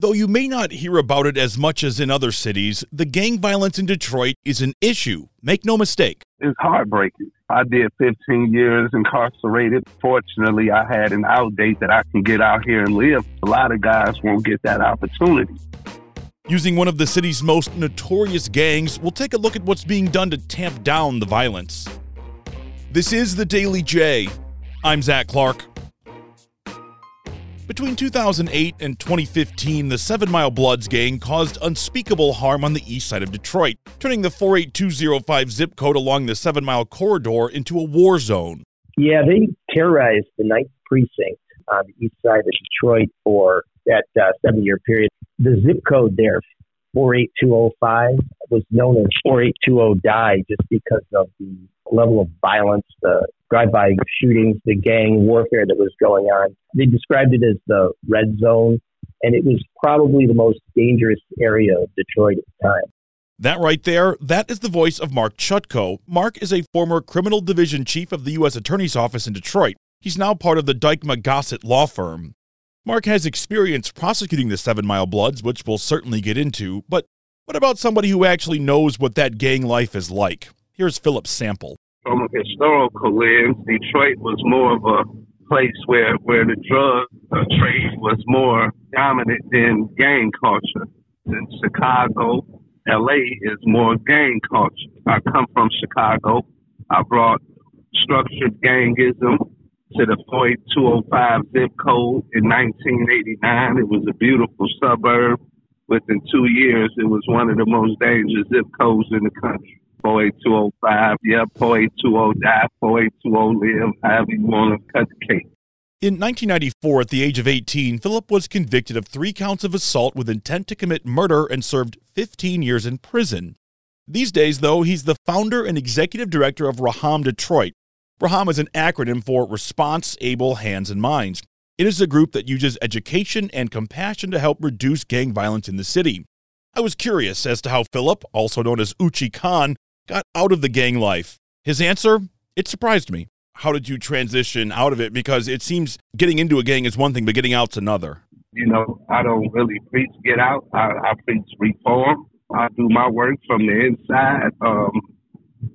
Though you may not hear about it as much as in other cities, the gang violence in Detroit is an issue. Make no mistake. It's heartbreaking. I did 15 years incarcerated. Fortunately, I had an out date that I can get out here and live. A lot of guys won't get that opportunity. Using one of the city's most notorious gangs, we'll take a look at what's being done to tamp down the violence. This is the Daily J. I'm Zach Clark. Between 2008 and 2015, the Seven Mile Bloods gang caused unspeakable harm on the east side of Detroit, turning the 48205 zip code along the Seven Mile corridor into a war zone. Yeah, they terrorized the ninth precinct on the east side of Detroit for that uh, seven year period. The zip code there, 48205, was known as 4820 Die just because of the level of violence, the drive-by shootings, the gang warfare that was going on. They described it as the red zone, and it was probably the most dangerous area of Detroit at the time. That right there, that is the voice of Mark Chutkow. Mark is a former criminal division chief of the U.S. Attorney's Office in Detroit. He's now part of the Dykema Gossett law firm. Mark has experience prosecuting the Seven Mile Bloods, which we'll certainly get into, but what about somebody who actually knows what that gang life is like? Here's Philip Sample. From a historical lens, Detroit was more of a place where, where the drug uh, trade was more dominant than gang culture. In Chicago, LA is more gang culture. I come from Chicago. I brought structured gangism to the 205 zip code in 1989. It was a beautiful suburb. Within two years, it was one of the most dangerous zip codes in the country. 48205, yeah, 4820 die, 4820 live, however you want to cut the cake. In 1994, at the age of 18, Philip was convicted of three counts of assault with intent to commit murder and served 15 years in prison. These days, though, he's the founder and executive director of Raham Detroit. Raham is an acronym for Response Able Hands and Minds. It is a group that uses education and compassion to help reduce gang violence in the city. I was curious as to how Philip, also known as Uchi Khan, got out of the gang life. His answer, it surprised me. How did you transition out of it? Because it seems getting into a gang is one thing, but getting out's another. You know, I don't really preach get out. I, I preach reform. I do my work from the inside. Um,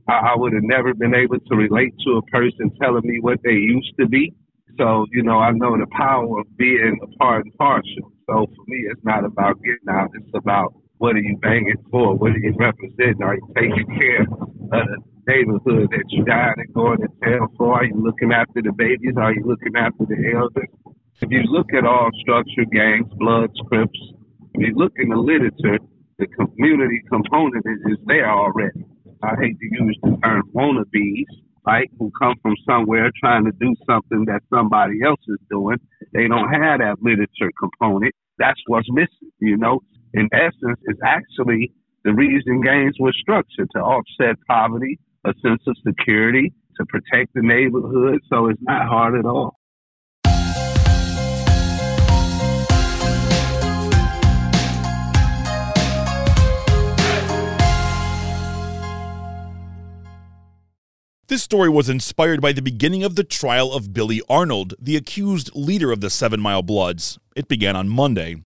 I, I would have never been able to relate to a person telling me what they used to be. So, you know, I know the power of being a part and partial. So for me, it's not about getting out. It's about what are you banging for? What are you representing? Are you taking care of the neighborhood that you died and going to town for? Are you looking after the babies? Are you looking after the elders? If you look at all structured gangs, Bloods, Crips, if you look in the literature, the community component is, is there already. I hate to use the term wannabes, right, who come from somewhere trying to do something that somebody else is doing. They don't have that literature component. That's what's missing, you know? In essence, is actually the reason gangs were structured to offset poverty, a sense of security, to protect the neighborhood. So it's not hard at all. This story was inspired by the beginning of the trial of Billy Arnold, the accused leader of the Seven Mile Bloods. It began on Monday.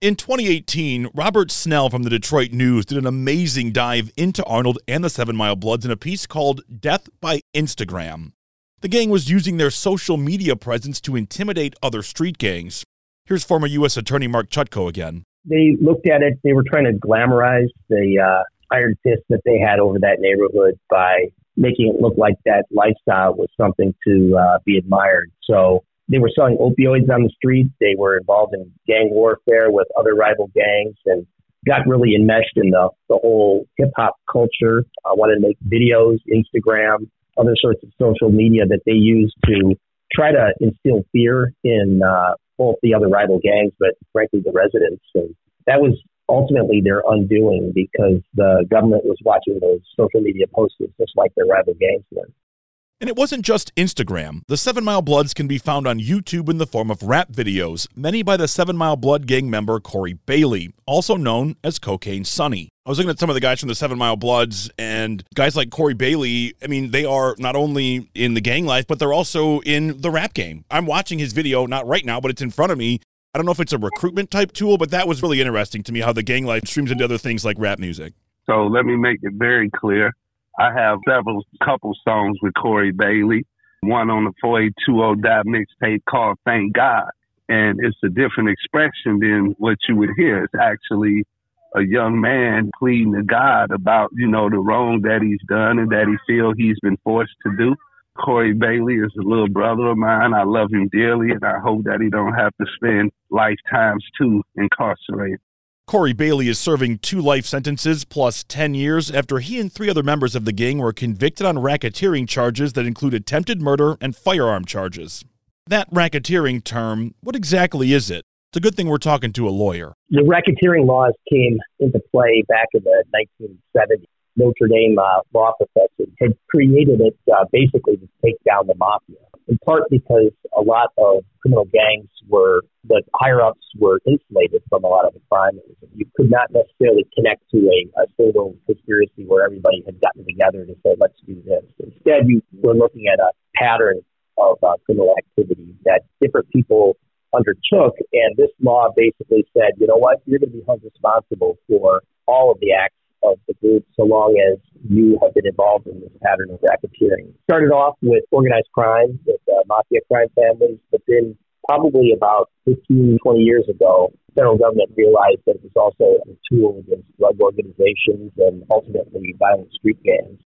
In 2018, Robert Snell from the Detroit News did an amazing dive into Arnold and the Seven Mile Bloods in a piece called Death by Instagram. The gang was using their social media presence to intimidate other street gangs. Here's former U.S. Attorney Mark Chutkow again. They looked at it. They were trying to glamorize the uh, iron fist that they had over that neighborhood by making it look like that lifestyle was something to uh, be admired. So they were selling opioids on the streets. They were involved in gang warfare with other rival gangs and got really enmeshed in the, the whole hip hop culture. I wanted to make videos, Instagram, other sorts of social media that they used to try to instill fear in uh, both the other rival gangs, but frankly, the residents. And that was ultimately their undoing because the government was watching those social media posters just like their rival gangs were. And it wasn't just Instagram. The Seven Mile Bloods can be found on YouTube in the form of rap videos, many by the Seven Mile Blood gang member Corey Bailey, also known as Cocaine Sonny. I was looking at some of the guys from the Seven Mile Bloods, and guys like Corey Bailey, I mean, they are not only in the gang life, but they're also in the rap game. I'm watching his video, not right now, but it's in front of me. I don't know if it's a recruitment type tool, but that was really interesting to me how the gang life streams into other things like rap music. So let me make it very clear I have several couple songs with Corey Bailey. One on the 4820 dot mixtape called Thank God. And it's a different expression than what you would hear. It's actually a young man pleading to God about, you know, the wrong that he's done and that he feel he's been forced to do. Corey Bailey is a little brother of mine. I love him dearly and I hope that he don't have to spend lifetimes too incarcerated. Corey Bailey is serving two life sentences plus 10 years after he and three other members of the gang were convicted on racketeering charges that include attempted murder and firearm charges. That racketeering term, what exactly is it? It's a good thing we're talking to a lawyer. The racketeering laws came into play back in the 1970s. Notre Dame uh, law professor had created it uh, basically to take down the mafia in part because a lot of criminal gangs were, the higher ups were insulated from a lot of the crime. You could not necessarily connect to a, a single conspiracy where everybody had gotten together to say, let's do this. Instead, you were looking at a pattern of uh, criminal activity that different people undertook. And this law basically said, you know what, you're going to be held responsible for all of the acts of the group so long as you have been involved in this pattern of racketeering. Started off with organized crime, with uh, mafia crime families, but then probably about 15, 20 years ago, the federal government realized that it was also a tool against drug organizations and ultimately violent street gangs.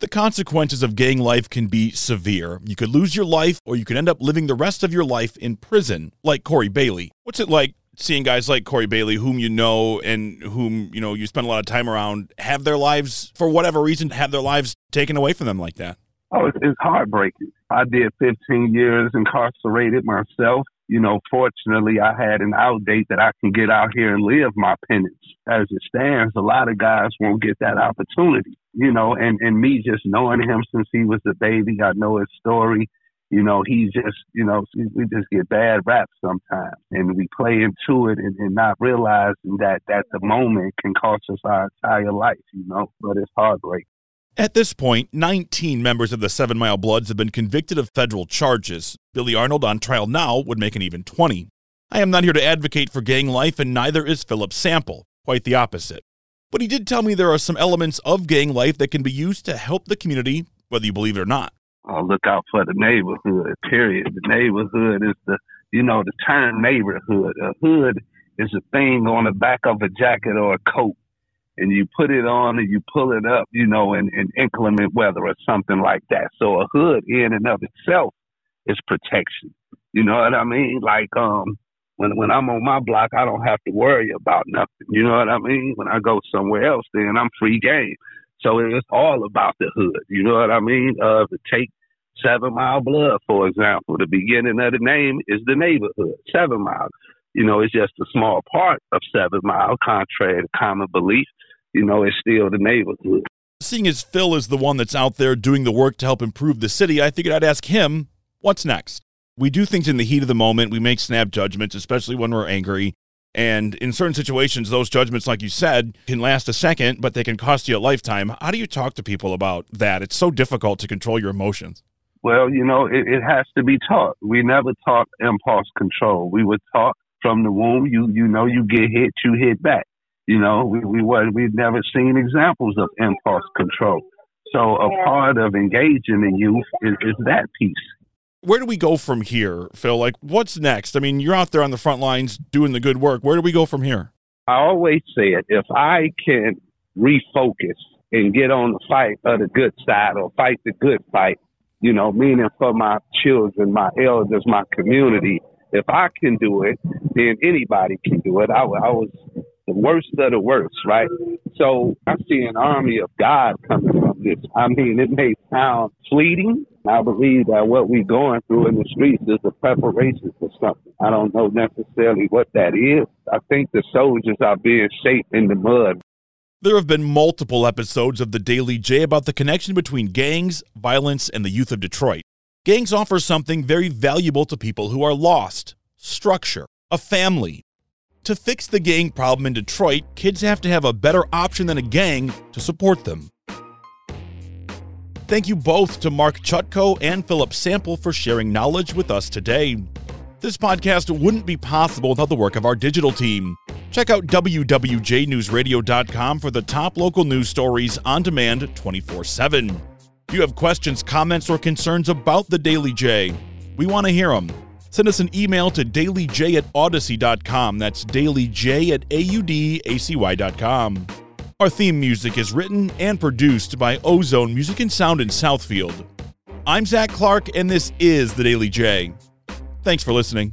The consequences of gang life can be severe. You could lose your life, or you could end up living the rest of your life in prison, like Corey Bailey. What's it like seeing guys like Corey Bailey, whom you know and whom you know you spend a lot of time around, have their lives, for whatever reason, have their lives taken away from them like that? Oh, it's heartbreaking. I did 15 years incarcerated myself. You know, fortunately, I had an out date that I can get out here and live my penance. As it stands, a lot of guys won't get that opportunity you know, and, and me just knowing him since he was a baby, I know his story. You know, he's just, you know, we just get bad rap sometimes and we play into it and, and not realizing that that the moment can cost us our entire life, you know, but it's heartbreaking. At this point, 19 members of the Seven Mile Bloods have been convicted of federal charges. Billy Arnold on trial now would make an even 20. I am not here to advocate for gang life, and neither is Philip Sample. Quite the opposite. But he did tell me there are some elements of gang life that can be used to help the community, whether you believe it or not. Uh, look out for the neighborhood, period. The neighborhood is the, you know, the term neighborhood. A hood is a thing on the back of a jacket or a coat. And you put it on and you pull it up, you know, in, in inclement weather or something like that. So a hood in and of itself is protection. You know what I mean? Like, um, when when I'm on my block, I don't have to worry about nothing. You know what I mean? When I go somewhere else, then I'm free game. So it's all about the hood. You know what I mean? Uh, take Seven Mile Blood, for example, the beginning of the name is the neighborhood, Seven Mile. You know, it's just a small part of Seven Mile, contrary to common belief. You know, it's still the neighborhood. Seeing as Phil is the one that's out there doing the work to help improve the city, I figured I'd ask him what's next we do things in the heat of the moment. We make snap judgments, especially when we're angry. And in certain situations, those judgments, like you said, can last a second, but they can cost you a lifetime. How do you talk to people about that? It's so difficult to control your emotions. Well, you know, it, it has to be taught. We never taught impulse control. We were taught from the womb. You you know, you get hit, you hit back. You know, we we were we've never seen examples of impulse control. So a part of engaging the youth is, is that piece. Where do we go from here, Phil? Like, what's next? I mean, you're out there on the front lines doing the good work. Where do we go from here? I always said if I can refocus and get on the fight of the good side or fight the good fight, you know, meaning for my children, my elders, my community, if I can do it, then anybody can do it. I, I was the worst of the worst, right? So I see an army of God coming from this. I mean, it may sound fleeting. I believe that what we're going through in the streets is a preparation for something. I don't know necessarily what that is. I think the soldiers are being shaped in the mud. There have been multiple episodes of The Daily J about the connection between gangs, violence, and the youth of Detroit. Gangs offer something very valuable to people who are lost structure, a family. To fix the gang problem in Detroit, kids have to have a better option than a gang to support them. Thank you both to Mark Chutkow and Philip Sample for sharing knowledge with us today. This podcast wouldn't be possible without the work of our digital team. Check out WWJNewsRadio.com for the top local news stories on demand 24 7. If you have questions, comments, or concerns about the Daily J, we want to hear them. Send us an email to dailyj at audacy.com. That's dailyj at audacy.com. Our theme music is written and produced by Ozone Music and Sound in Southfield. I'm Zach Clark, and this is The Daily J. Thanks for listening.